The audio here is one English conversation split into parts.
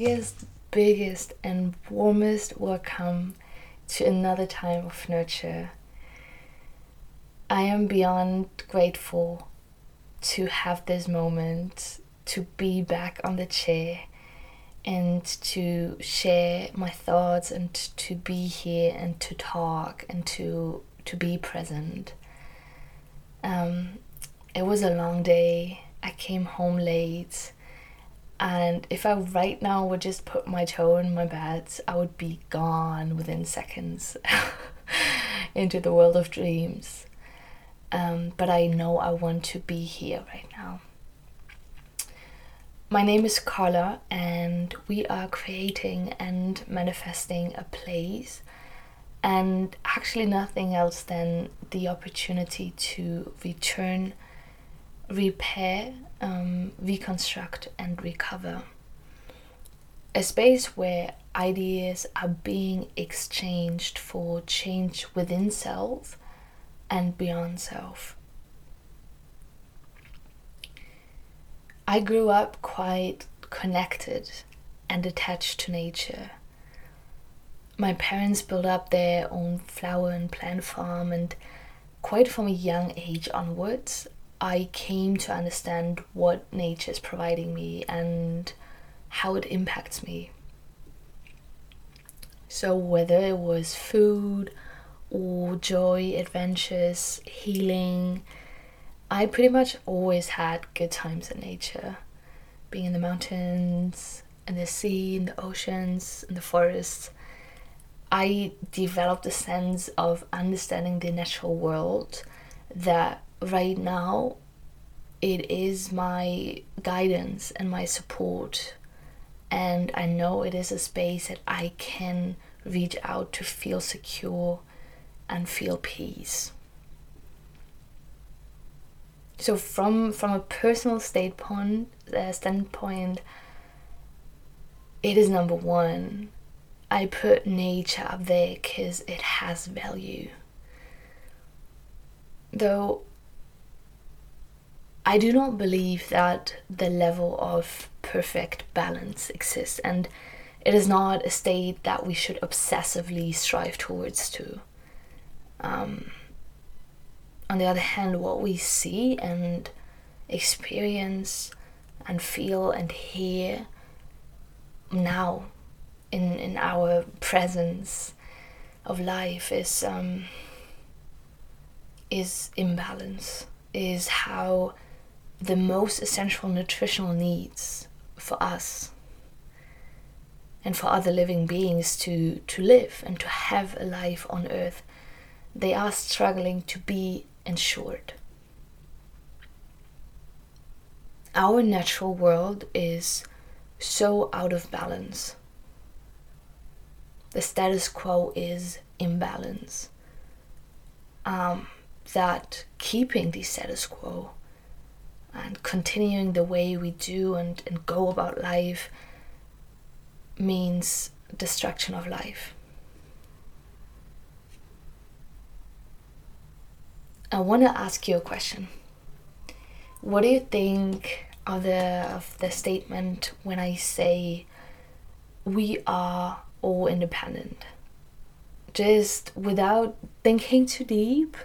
biggest, biggest, and warmest welcome to another time of nurture. I am beyond grateful to have this moment, to be back on the chair, and to share my thoughts, and to be here, and to talk, and to to be present. Um, it was a long day. I came home late. And if I right now would just put my toe in my bed, I would be gone within seconds into the world of dreams. Um, but I know I want to be here right now. My name is Carla, and we are creating and manifesting a place, and actually nothing else than the opportunity to return repair, um, reconstruct, and recover. A space where ideas are being exchanged for change within self and beyond self. I grew up quite connected and attached to nature. My parents built up their own flower and plant farm, and quite from a young age onwards, I came to understand what nature is providing me and how it impacts me. So, whether it was food or joy, adventures, healing, I pretty much always had good times in nature. Being in the mountains, in the sea, in the oceans, in the forests. I developed a sense of understanding the natural world that right now it is my guidance and my support. And i know it is a space that i can reach out to feel secure and feel peace. So from from a personal state point, uh, standpoint it is number one. I put nature up there because it has value. Though I do not believe that the level of perfect balance exists, and it is not a state that we should obsessively strive towards to. Um, on the other hand, what we see and experience and feel and hear now in in our presence of life is um, is imbalance is how the most essential nutritional needs for us and for other living beings to, to live and to have a life on earth, they are struggling to be ensured. Our natural world is so out of balance. The status quo is imbalance. Um, that keeping the status quo and continuing the way we do and, and go about life means destruction of life. I want to ask you a question. What do you think of the of the statement when I say we are all independent? Just without thinking too deep,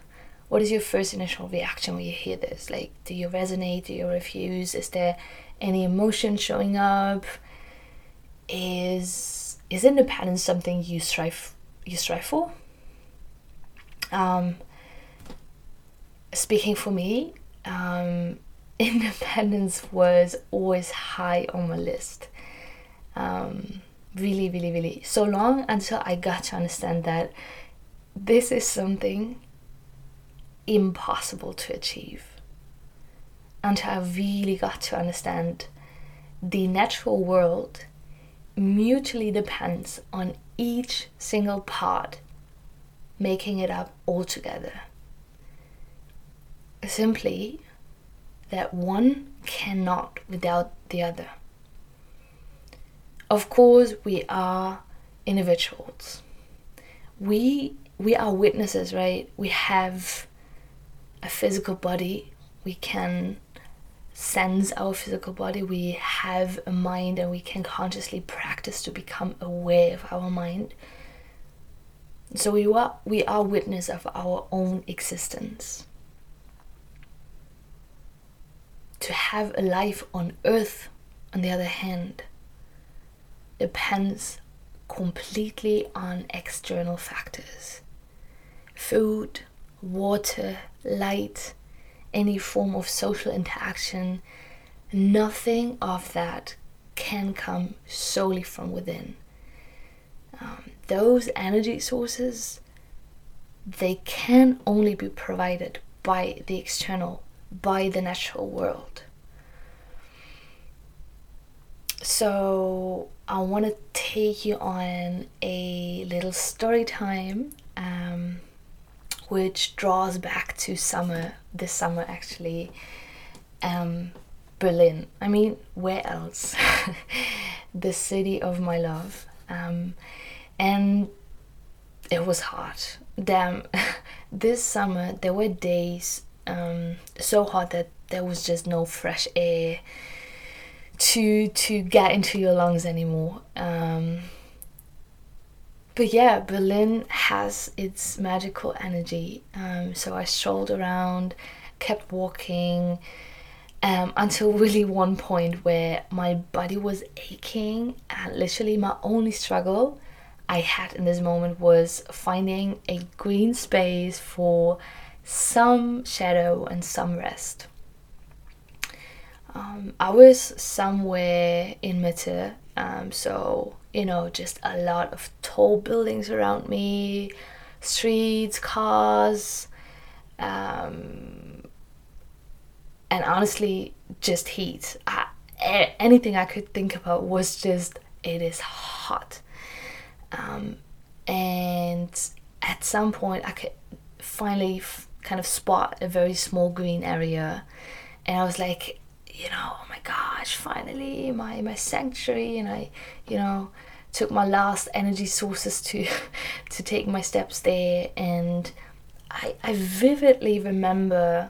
what is your first initial reaction when you hear this? Like, do you resonate? Do you refuse? Is there any emotion showing up? Is is independence something you strive you strive for? Um, speaking for me, um, independence was always high on my list. Um, really, really, really. So long until I got to understand that this is something impossible to achieve. And I really got to understand the natural world mutually depends on each single part making it up all together. Simply that one cannot without the other. Of course, we are individuals. We we are witnesses, right? We have a physical body, we can sense our physical body, we have a mind and we can consciously practice to become aware of our mind. So we are we are witness of our own existence. To have a life on earth, on the other hand, depends completely on external factors. Food, water, light, any form of social interaction, nothing of that can come solely from within. Um, those energy sources, they can only be provided by the external, by the natural world. So, I want to take you on a little story time. Um, which draws back to summer, this summer actually, um, Berlin. I mean, where else? the city of my love. Um, and it was hot. Damn, this summer there were days um, so hot that there was just no fresh air to to get into your lungs anymore. Um, but yeah, Berlin has its magical energy. Um, so I strolled around, kept walking um, until really one point where my body was aching, and literally my only struggle I had in this moment was finding a green space for some shadow and some rest. Um, I was somewhere in Mitte, um, so you know, just a lot of tall buildings around me, streets, cars, um, and honestly, just heat. I, anything I could think about was just, it is hot. Um, and at some point, I could finally f- kind of spot a very small green area, and I was like, you know, oh my gosh, finally my my sanctuary, and I, you know, took my last energy sources to to take my steps there and I, I vividly remember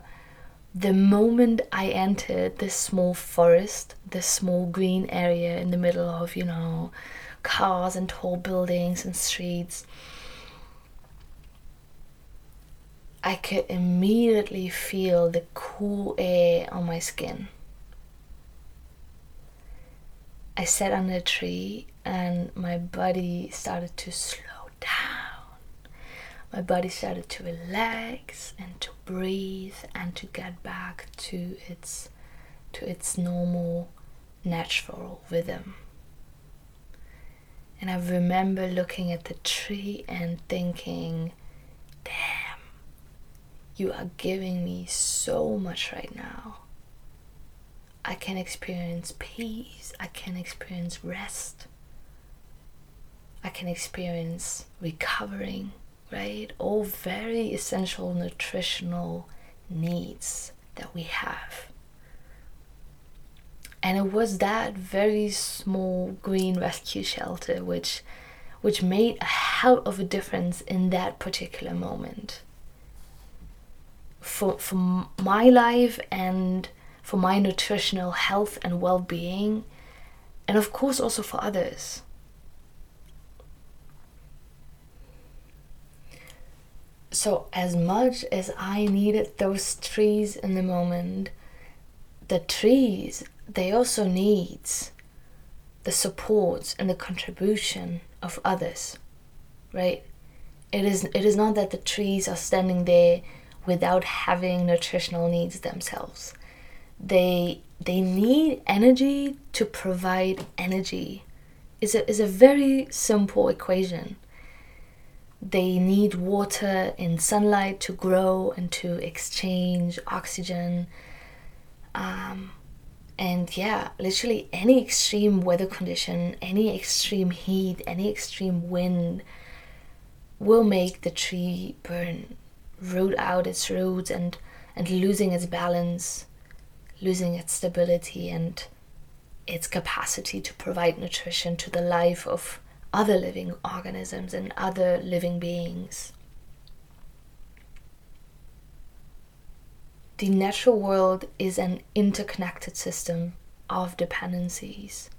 the moment I entered this small forest, this small green area in the middle of, you know, cars and tall buildings and streets. I could immediately feel the cool air on my skin. I sat under a tree and my body started to slow down. My body started to relax and to breathe and to get back to its to its normal natural rhythm. And I remember looking at the tree and thinking, damn, you are giving me so much right now. I can experience peace, I can experience rest, I can experience recovering, right? All very essential nutritional needs that we have. And it was that very small green rescue shelter which which made a hell of a difference in that particular moment. For for my life and for my nutritional health and well being, and of course also for others. So, as much as I needed those trees in the moment, the trees they also need the support and the contribution of others, right? It is it is not that the trees are standing there without having nutritional needs themselves they they need energy to provide energy. Is a, is a very simple equation. They need water and sunlight to grow and to exchange oxygen. Um, and yeah literally any extreme weather condition any extreme heat any extreme wind will make the tree burn root out its roots and and losing its balance losing its stability and its capacity to provide nutrition to the life of other living organisms and other living beings. the natural world is an interconnected system of dependencies,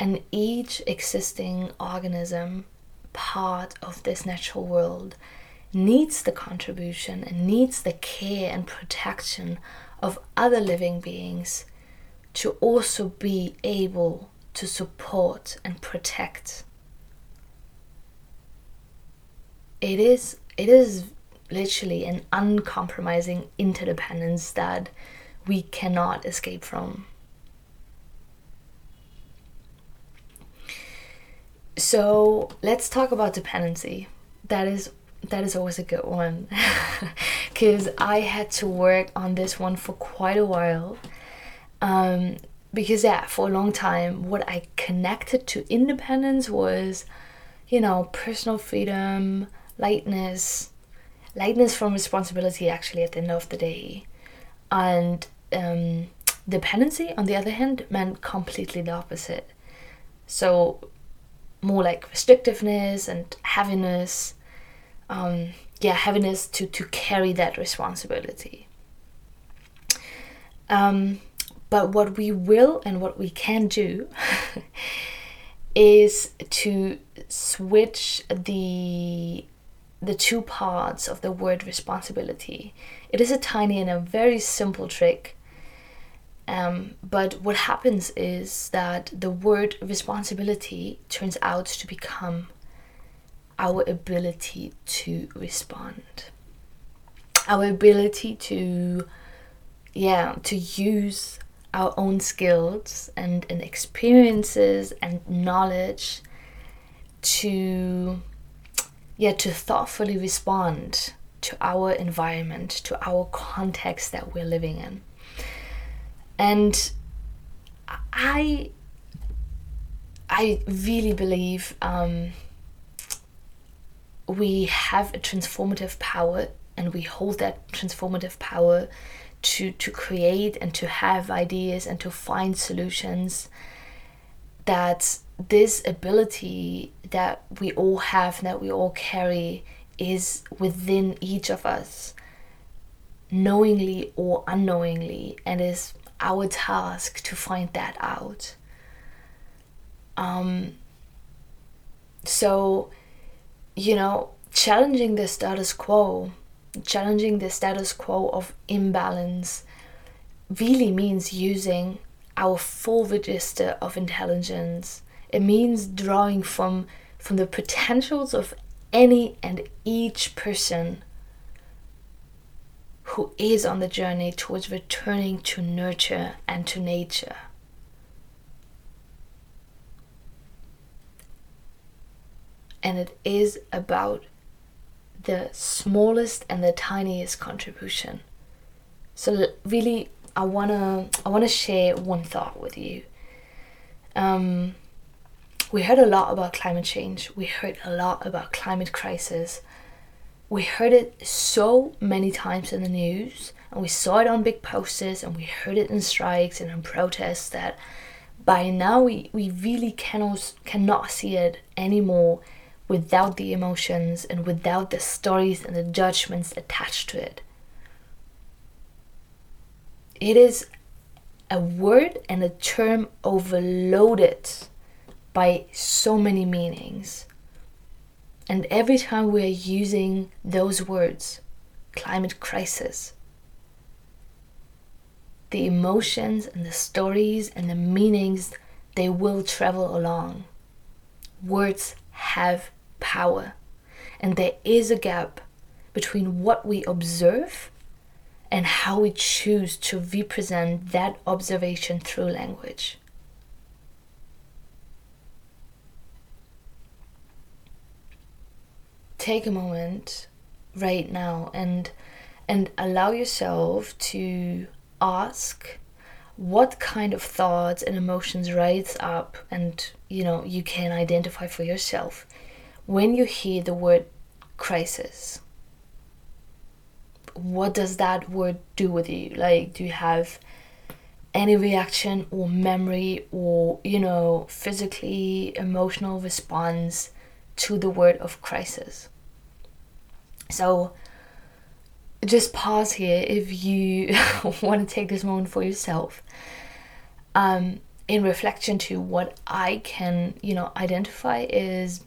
and each existing organism, part of this natural world, needs the contribution and needs the care and protection of other living beings to also be able to support and protect. It is it is literally an uncompromising interdependence that we cannot escape from. So let's talk about dependency. That is that is always a good one because I had to work on this one for quite a while. Um, because yeah, for a long time, what I connected to independence was, you know, personal freedom, lightness, lightness from responsibility. Actually, at the end of the day, and um, dependency, on the other hand, meant completely the opposite. So, more like restrictiveness and heaviness um, yeah heaviness to to carry that responsibility. Um, but what we will and what we can do is to switch the the two parts of the word responsibility. It is a tiny and a very simple trick um, but what happens is that the word responsibility turns out to become our ability to respond. Our ability to yeah to use our own skills and, and experiences and knowledge to yeah to thoughtfully respond to our environment to our context that we're living in. And i i really believe um, we have a transformative power and we hold that transformative power to to create and to have ideas and to find solutions that this ability that we all have and that we all carry is within each of us knowingly or unknowingly and is our task to find that out. Um so you know, challenging the status quo, challenging the status quo of imbalance really means using our full register of intelligence. It means drawing from from the potentials of any and each person who is on the journey towards returning to nurture and to nature. And it is about the smallest and the tiniest contribution. So really, I wanna I wanna share one thought with you. Um, we heard a lot about climate change. We heard a lot about climate crisis. We heard it so many times in the news, and we saw it on big posters, and we heard it in strikes and in protests. That by now we, we really cannot cannot see it anymore without the emotions and without the stories and the judgments attached to it. It is a word and a term overloaded by so many meanings. And every time we're using those words, climate crisis, the emotions and the stories and the meanings, they will travel along. Words have power. And there is a gap between what we observe and how we choose to represent that observation through language. Take a moment right now and and allow yourself to ask what kind of thoughts and emotions rise up and you know you can identify for yourself when you hear the word crisis, what does that word do with you? Like, do you have any reaction or memory or, you know, physically emotional response to the word of crisis? So, just pause here if you want to take this moment for yourself. Um, in reflection to what I can, you know, identify is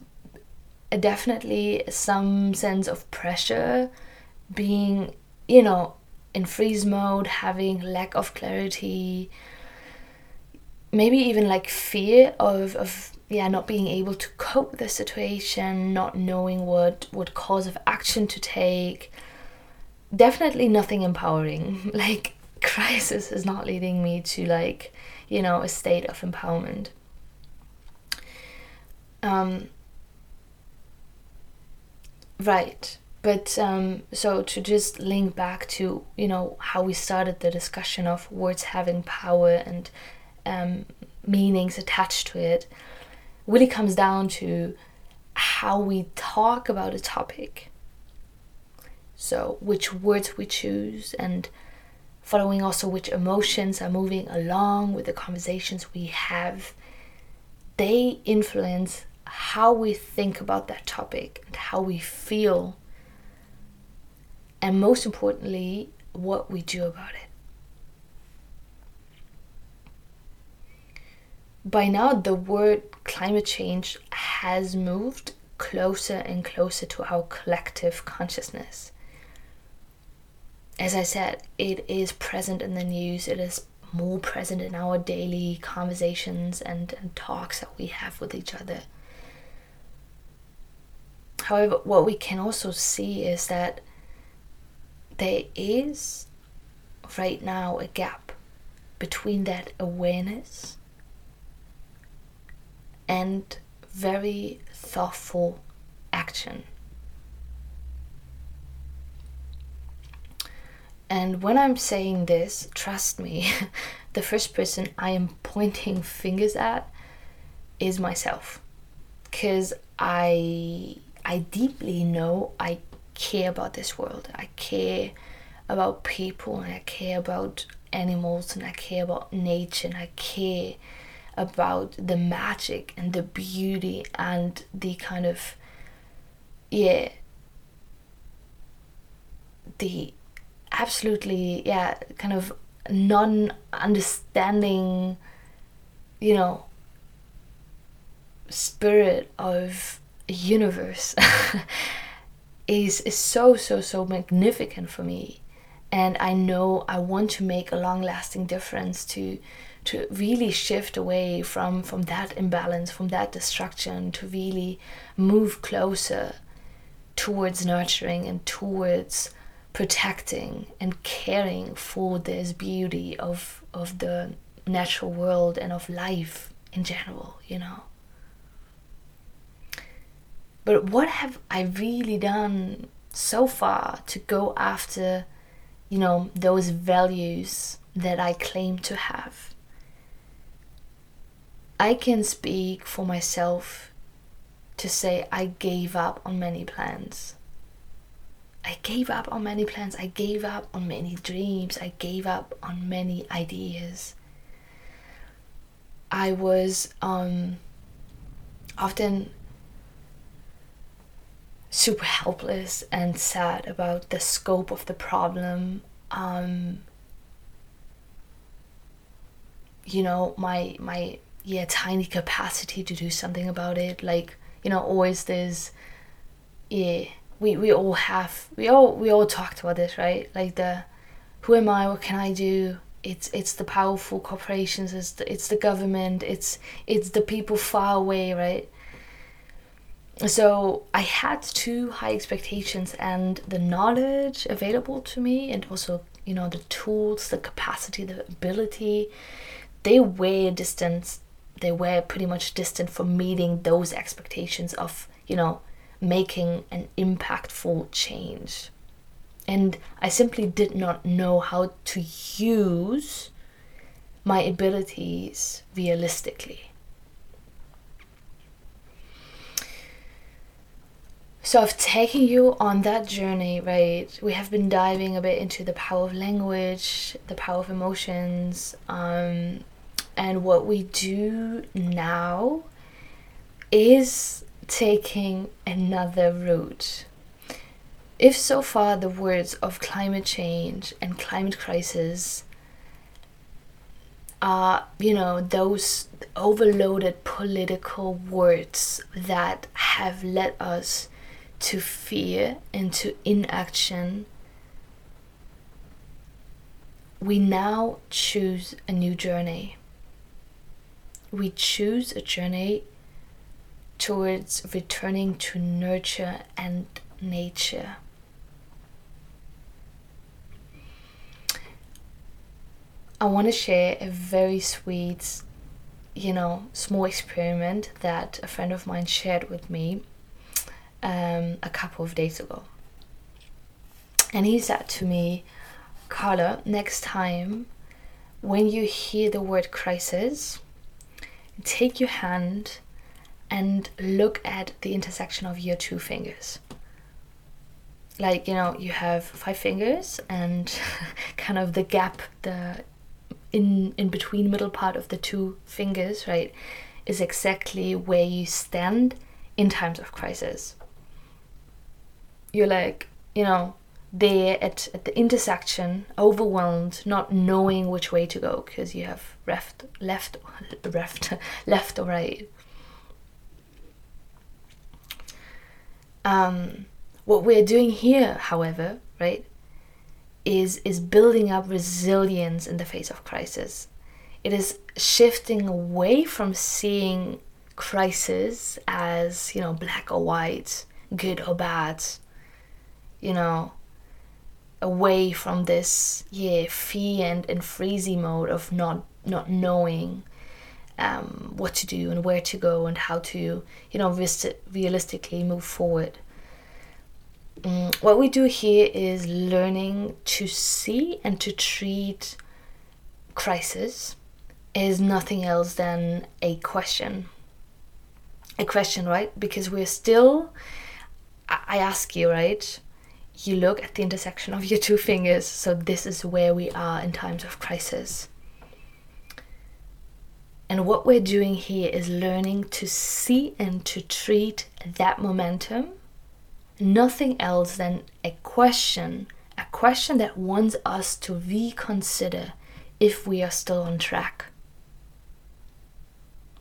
definitely some sense of pressure being, you know, in freeze mode, having lack of clarity, maybe even like fear of, of yeah, not being able to cope with the situation, not knowing what what course of action to take. Definitely nothing empowering. Like crisis is not leading me to like, you know, a state of empowerment. Um right. But um, so to just link back to you know how we started the discussion of words having power and um, meanings attached to it, really comes down to how we talk about a topic. So, which words we choose, and following also which emotions are moving along with the conversations we have, they influence how we think about that topic and how we feel, and most importantly, what we do about it. by now the word climate change has moved closer and closer to our collective consciousness. As I said, it is present in the news, it is more present in our daily conversations and, and talks that we have with each other. However, what we can also see is that there is right now a gap between that awareness and very thoughtful action. And when I'm saying this, trust me, the first person I am pointing fingers at is myself. Cuz I I deeply know I care about this world. I care about people and I care about animals and I care about nature and I care about the magic and the beauty and the kind of yeah the absolutely yeah kind of non understanding you know spirit of universe is is so so so magnificent for me. And i know i want to make a long lasting difference to to really shift away from from that imbalance from that destruction to really move closer towards nurturing and towards protecting and caring for this beauty of of the natural world and of life in general you know but what have i really done so far to go after you know those values that i claim to have I can speak for myself to say I gave up on many plans. I gave up on many plans. I gave up on many dreams. I gave up on many ideas. I was um, often super helpless and sad about the scope of the problem. Um, you know, my my yeah tiny capacity to do something about it. Like you know always there's yeah we we all have we all we all talked about this right? Like the who am i? What can i do? It's it's the powerful corporations it's the, it's the government it's it's the people far away right so i had too high expectations and the knowledge available to me and also you know the tools the capacity the ability they were distant they were pretty much distant from meeting those expectations of, you know, making an impactful change. And I simply did not know how to use my abilities realistically. So I've taken you on that journey, right? We have been diving a bit into the power of language, the power of emotions, um, and what we do now is taking another route. if so far the words of climate change and climate crisis are, you know, those overloaded political words that have led us to fear and to inaction, we now choose a new journey. We choose a journey towards returning to nurture and nature. I want to share a very sweet, you know, small experiment that a friend of mine shared with me um, a couple of days ago. And he said to me, Carla, next time when you hear the word crisis, take your hand and look at the intersection of your two fingers. Like, you know, you have five fingers and kind of the gap, the in in between middle part of the two fingers, right, is exactly where you stand in times of crisis. You're like, you know, there at, at the intersection, overwhelmed, not knowing which way to go because you have left, left, left, left or right. Um, what we're doing here, however, right, is is building up resilience in the face of crisis. It is shifting away from seeing crisis as, you know, black or white, good or bad, you know, away from this, yeah, fear and, and freezy mode of not not knowing um, what to do and where to go and how to, you know, realistically move forward. Mm, what we do here is learning to see and to treat crisis as nothing else than a question. A question, right? Because we're still, I ask you, right? You look at the intersection of your two fingers, so this is where we are in times of crisis. And what we're doing here is learning to see and to treat that momentum nothing else than a question, a question that wants us to reconsider if we are still on track.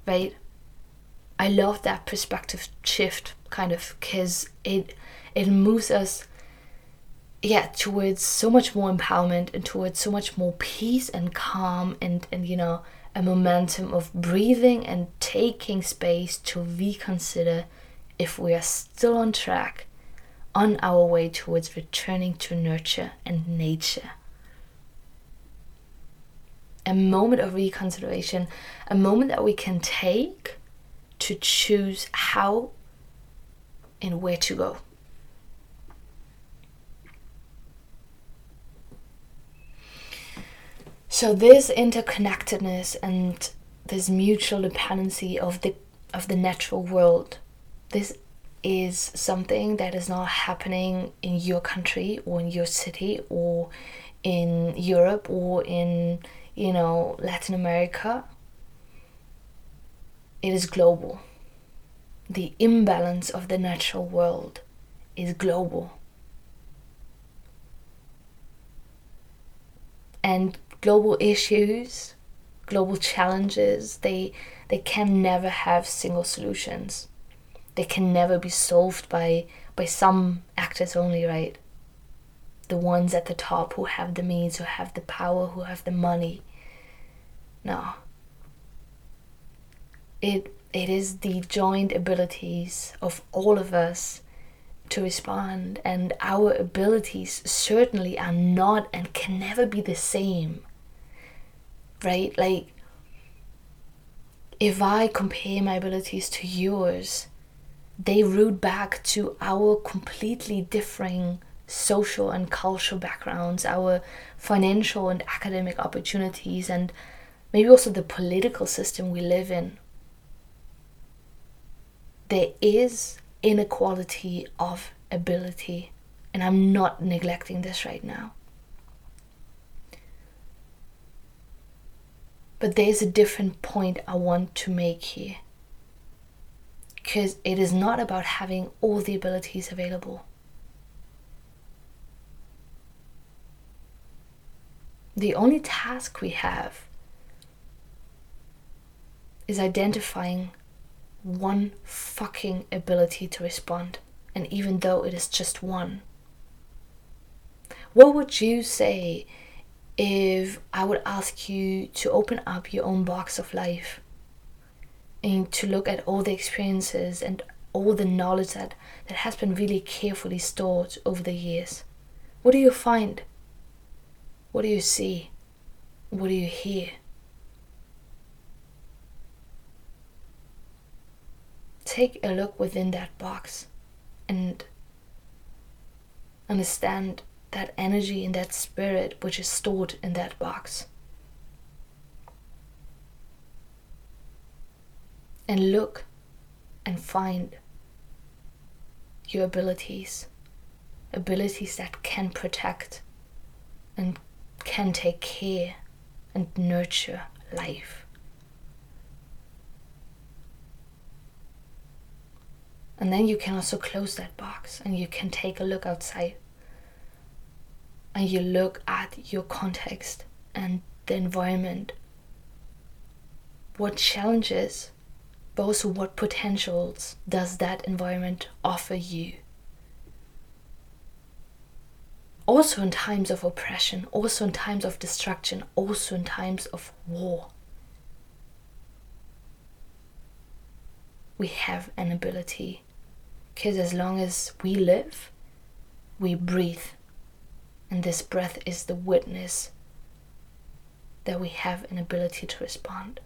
Right? I love that perspective shift kind of because it it moves us yeah towards so much more empowerment and towards so much more peace and calm and and you know a momentum of breathing and taking space to reconsider if we are still on track on our way towards returning to nurture and nature. A moment of reconsideration, a moment that we can take to choose how and where to go. So this interconnectedness and this mutual dependency of the of the natural world, this is something that is not happening in your country or in your city or in Europe or in you know Latin America. It is global. The imbalance of the natural world is global. And global issues global challenges they they can never have single solutions they can never be solved by by some actors only, right? The ones at the top who have the means, who have the power, who have the money. No. It it is the joint abilities of all of us to respond and our abilities certainly are not and can never be the same right like if i compare my abilities to yours they root back to our completely differing social and cultural backgrounds, our financial and academic opportunities, and maybe also the political system we live in. There is inequality of ability, and I'm not neglecting this right now. But there is a different point I want to make here. Because it is not about having all the abilities available. The only task we have is identifying one fucking ability to respond, and even though it is just one. What would you say if I would ask you to open up your own box of life and to look at all the experiences and all the knowledge that, that has been really carefully stored over the years? What do you find? What do you see? What do you hear? Take a look within that box and understand that energy and that spirit which is stored in that box. And look and find your abilities, abilities that can protect and can take care and nurture life. And then you can also close that box and you can take a look outside and you look at your context and the environment, what challenges, but also what potentials does that environment offer you? Also, in times of oppression, also in times of destruction, also in times of war. We have an ability because as long as we live, we breathe and this breath is the witness that we have an ability to respond.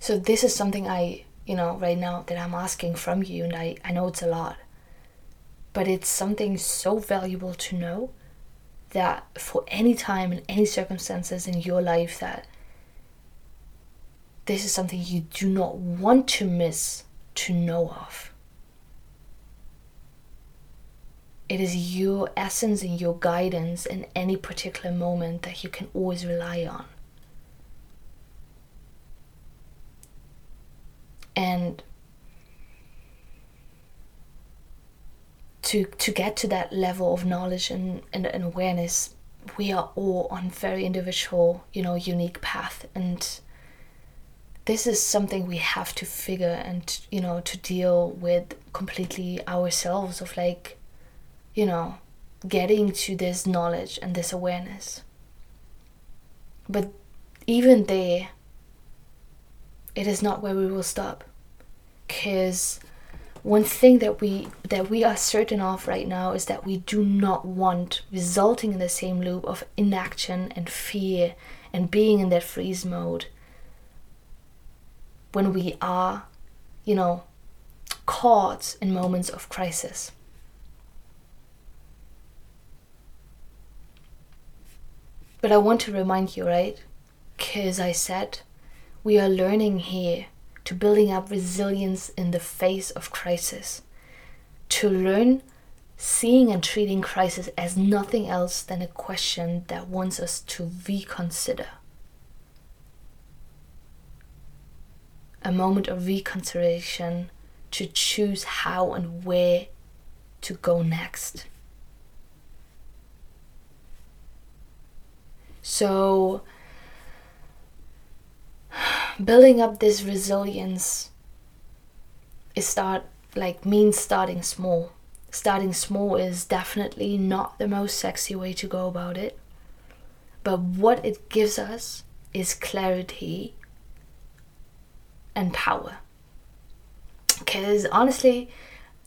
So this is something I, you know, right now that I'm asking from you and I, I know it's a lot. But it's something so valuable to know that for any time and any circumstances in your life that this is something you do not want to miss to know of. It is your essence and your guidance in any particular moment that you can always rely on. And to to get to that level of knowledge and, and, and awareness, we are all on very individual, you know, unique path and this is something we have to figure and you know to deal with completely ourselves of like you know getting to this knowledge and this awareness. But even there it is not where we will stop. Because one thing that we that we are certain of right now is that we do not want resulting in the same loop of inaction and fear and being in that freeze mode when we are, you know, caught in moments of crisis. But I want to remind you, right? Because I said we are learning here to building up resilience in the face of crisis, to learn seeing and treating crisis as nothing else than a question that wants us to reconsider. A moment of reconsideration to choose how and where to go next. So, building up this resilience is start like means starting small. Starting small is definitely not the most sexy way to go about it. But what it gives us is clarity and power. Because honestly,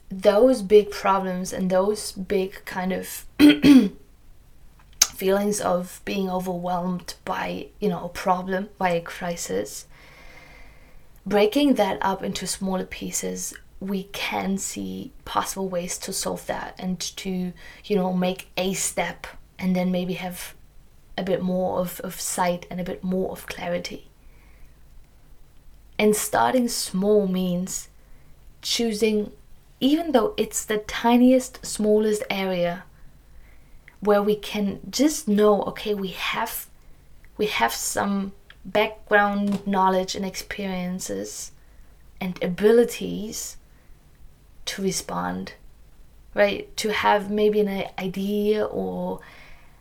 those big problems and those big kind of feelings of being overwhelmed by, you know, a problem, by a crisis, breaking that up into smaller pieces we can see possible ways to solve that and to you know make a step and then maybe have a bit more of, of sight and a bit more of clarity and starting small means choosing, even though it's the tiniest, smallest area, where we can just know, okay, we have we have some background knowledge and experiences and abilities to respond right? To have maybe an idea or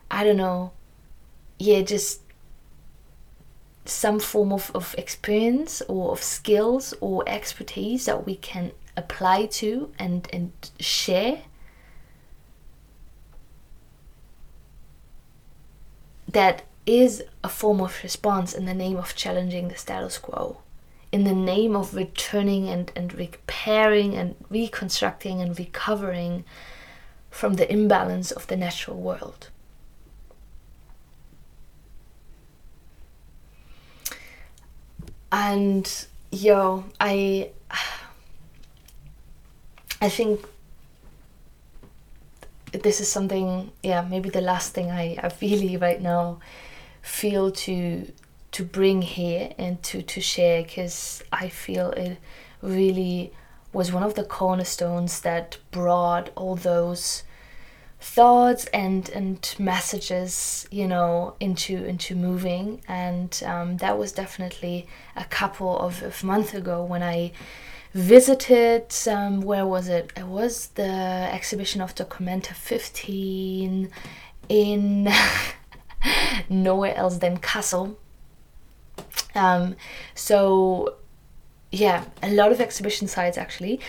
i don't know yeah just some form of, of experience or of skills or expertise that we can apply to and and share that is a form of response in the name of challenging the status quo in the name of returning and, and repairing and reconstructing and recovering from the imbalance of the natural world. And yo, I I think this is something yeah, maybe the last thing I, I really right now feel to to bring here and to, to share because I feel it really was one of the cornerstones that brought all those thoughts and and messages you know into into moving. And um, that was definitely a couple of, of months ago when I visited um, where was it? It was the exhibition of Documenta 15 in nowhere else than Kassel. Um, so yeah, a lot of exhibition sites actually,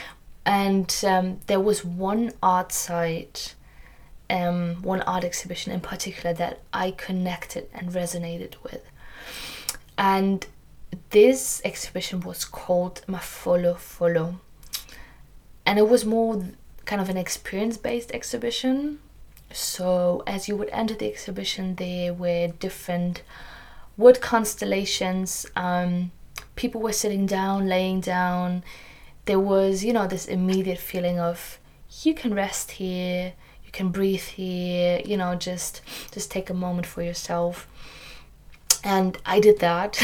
and um, there was one art site, um, one art exhibition in particular that I connected and resonated with, and this exhibition was called Mafolofolo, and it was more kind of an experience-based exhibition. So as you would enter the exhibition, there were different wood constellations. Um, people were sitting down, laying down. There was, you know, this immediate feeling of you can rest here, can breathe here, you know, just just take a moment for yourself. And I did that.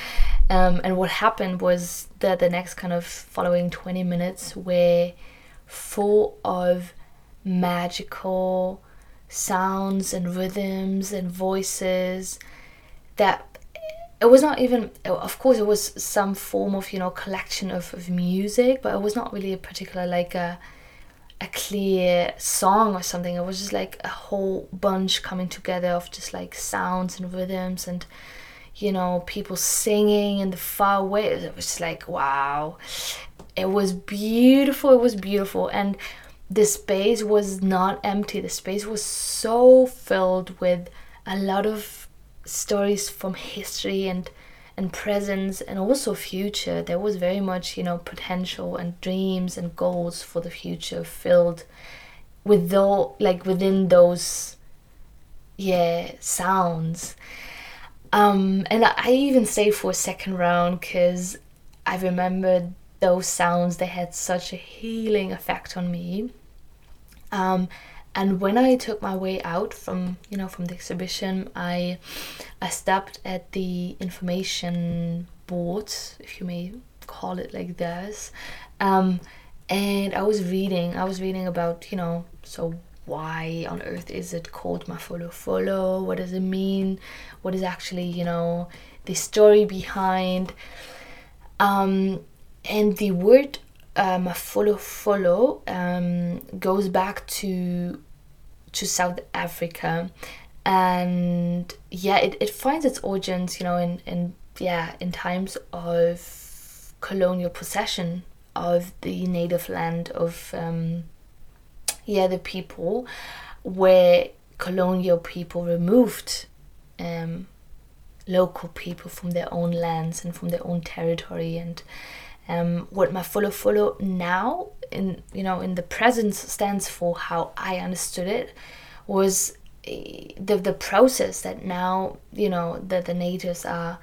um, and what happened was that the next kind of following 20 minutes were full of magical sounds and rhythms and voices that it was not even of course it was some form of you know collection of, of music but it was not really a particular like a a clear song or something. It was just like a whole bunch coming together of just like sounds and rhythms and you know people singing in the far away it was like wow. It was beautiful. It was beautiful. And the space was not empty. The space was so filled with a lot of stories from history and and presence and also future. There was very much you know potential and dreams and goals for the future filled with though like within those yeah sounds. Um and i even stayed for a second round because i remembered those sounds they had such a healing effect on me. Um and when I took my way out from you know from the exhibition I I stopped at the information board if you may call it like this. Um, and I was reading I was reading about you know so why on earth is it called Mafolofolo? What does it mean? What is actually you know the story behind? Um, and the word um, follow follow um, goes back to to South Africa. And yeah it, it finds its origins you know in, in yeah in times of colonial possession of the native land of um, yeah the people where colonial people removed um, local people from their own lands and from their own territory and um, what follow follow now in you know in the present stands for how I understood it was eh, the the process that now you know that the natives are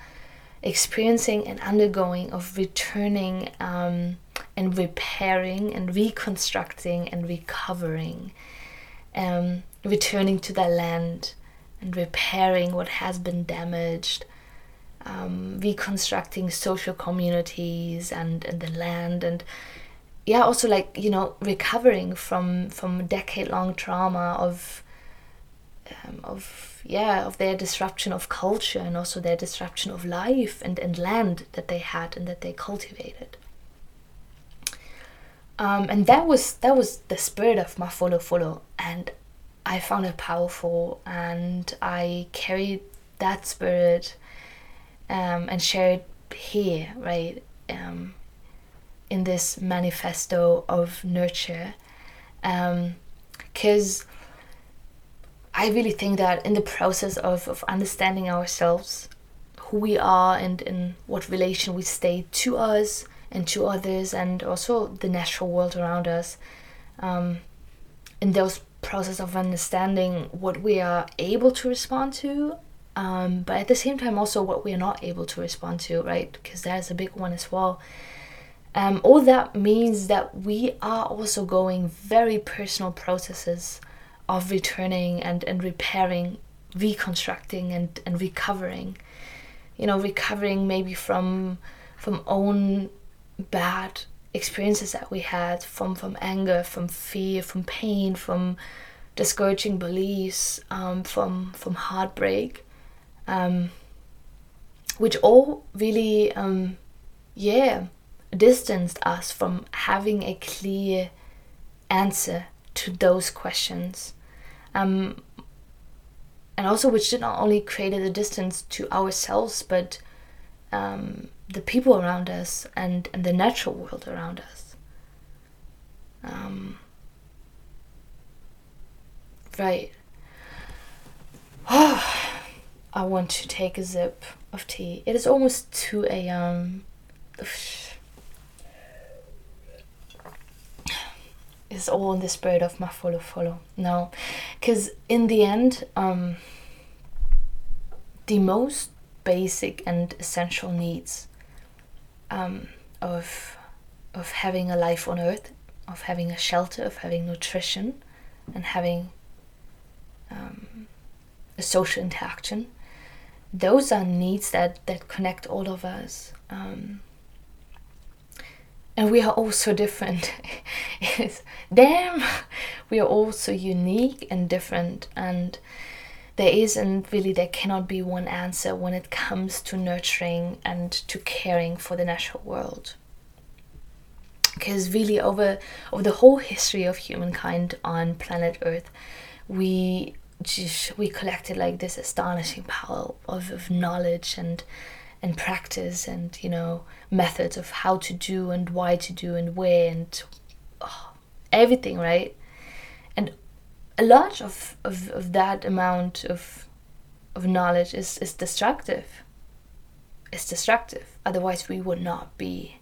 experiencing and undergoing of returning um, and repairing and reconstructing and recovering um, returning to their land and repairing what has been damaged um, reconstructing social communities and, and the land and yeah also like you know recovering from from decade long trauma of um, of yeah of their disruption of culture and also their disruption of life and, and land that they had and that they cultivated. Um, and that was that was the spirit of Mafolofolo and i found it powerful and i carried that spirit um, and shared here right um, in this manifesto of nurture. Because um, I really think that in the process of, of understanding ourselves, who we are and in what relation we stay to us and to others and also the natural world around us, um, in those process of understanding what we are able to respond to, um, but at the same time also what we are not able to respond to, right? Because that is a big one as well. Um, all that means that we are also going very personal processes of returning and, and repairing, reconstructing and, and recovering. You know, recovering maybe from from own bad experiences that we had, from from anger, from fear, from pain, from discouraging beliefs, um, from from heartbreak, um, which all really, um, yeah, distanced us from having a clear answer to those questions. Um, and also which did not only created a distance to ourselves but um, the people around us and, and the natural world around us. Um, right. Oh, I want to take a sip of tea. It is almost 2 a.m It's all in the spirit of Mafolofolo. No because in the end um the most basic and essential needs um of of having a life on earth of having a shelter of having nutrition and having um, a social interaction those are needs that that connect all of us um, and we are all so different. it's damn, we are all so unique and different, and there isn't really, there cannot be one answer when it comes to nurturing and to caring for the natural world. Because really, over over the whole history of humankind on planet Earth, we we collected like this astonishing power of, of knowledge and and practice and you know methods of how to do and why to do and where and oh, everything right? And a lot of, of, of that amount of of knowledge is, is destructive. It's destructive. Otherwise we would not be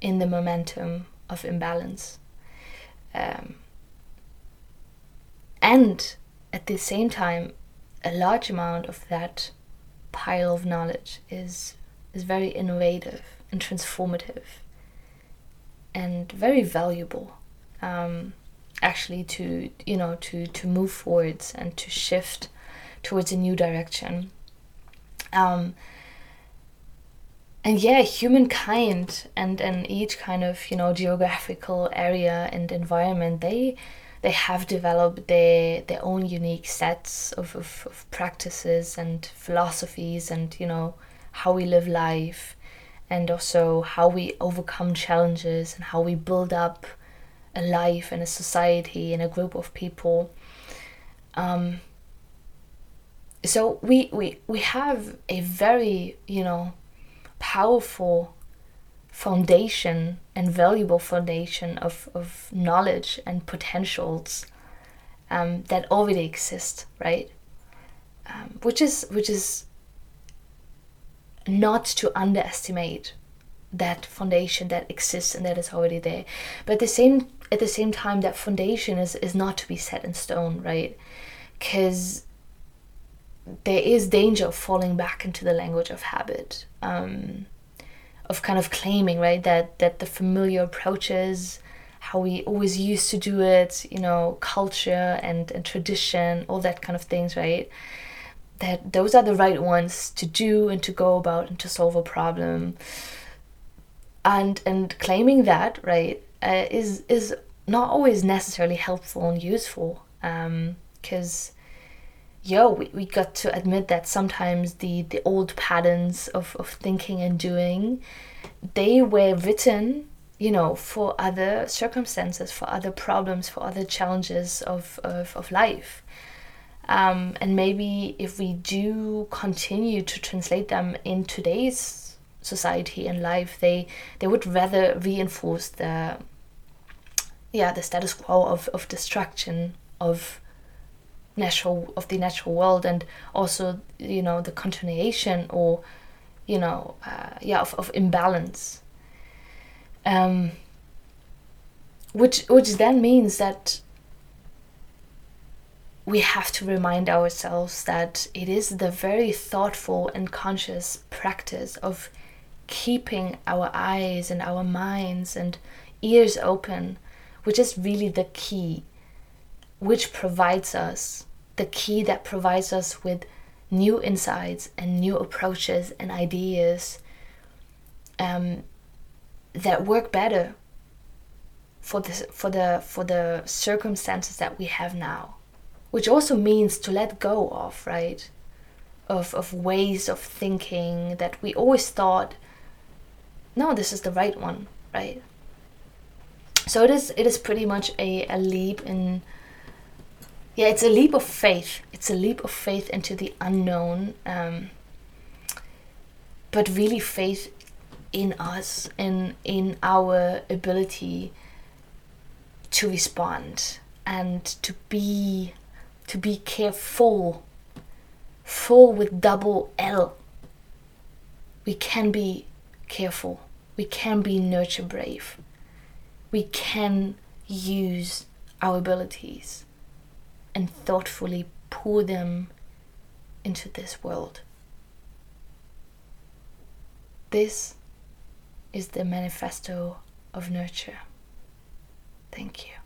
in the momentum of imbalance. Um, and at the same time a large amount of that pile of knowledge is is very innovative and transformative and very valuable um, actually to you know to to move forwards and to shift towards a new direction. Um, and yeah humankind and and each kind of you know geographical area and environment they they have developed their their own unique sets of, of, of practices and philosophies and you know how we live life and also how we overcome challenges and how we build up a life and a society and a group of people. Um, so we, we we have a very you know powerful foundation and valuable foundation of, of knowledge and potentials um, that already exist, right? Um, which is which is not to underestimate that foundation that exists and that is already there. But at the same at the same time, that foundation is is not to be set in stone, right? Because there is danger of falling back into the language of habit. Um, of kind of claiming right that that the familiar approaches how we always used to do it you know culture and, and tradition all that kind of things right? That those are the right ones to do and to go about and to solve a problem. And and claiming that right uh, is is not always necessarily helpful and useful because um, yo, we, we got to admit that sometimes the, the old patterns of, of thinking and doing, they were written you know, for other circumstances, for other problems, for other challenges of, of, of life. Um, and maybe if we do continue to translate them in today's society and life, they they would rather reinforce the yeah the status quo of, of destruction of natural of the natural world and also you know the continuation or you know uh, yeah of, of imbalance. Um, which which then means that we have to remind ourselves that it is the very thoughtful and conscious practice of keeping our eyes and our minds and ears open, which is really the key, which provides us the key that provides us with new insights and new approaches and ideas um, that work better for the for the for the circumstances that we have now. Which also means to let go of right? Of of ways of thinking that we always thought no this is the right one right? So it is it is pretty much a, a leap in yeah it's a leap of faith. It's a leap of faith into the unknown um, but really faith in us and in our ability to respond and to be to be careful full with double L. We can be careful. We can be nurture brave. We can use our abilities and thoughtfully pour them into this world this is the manifesto of nurture. Thank you.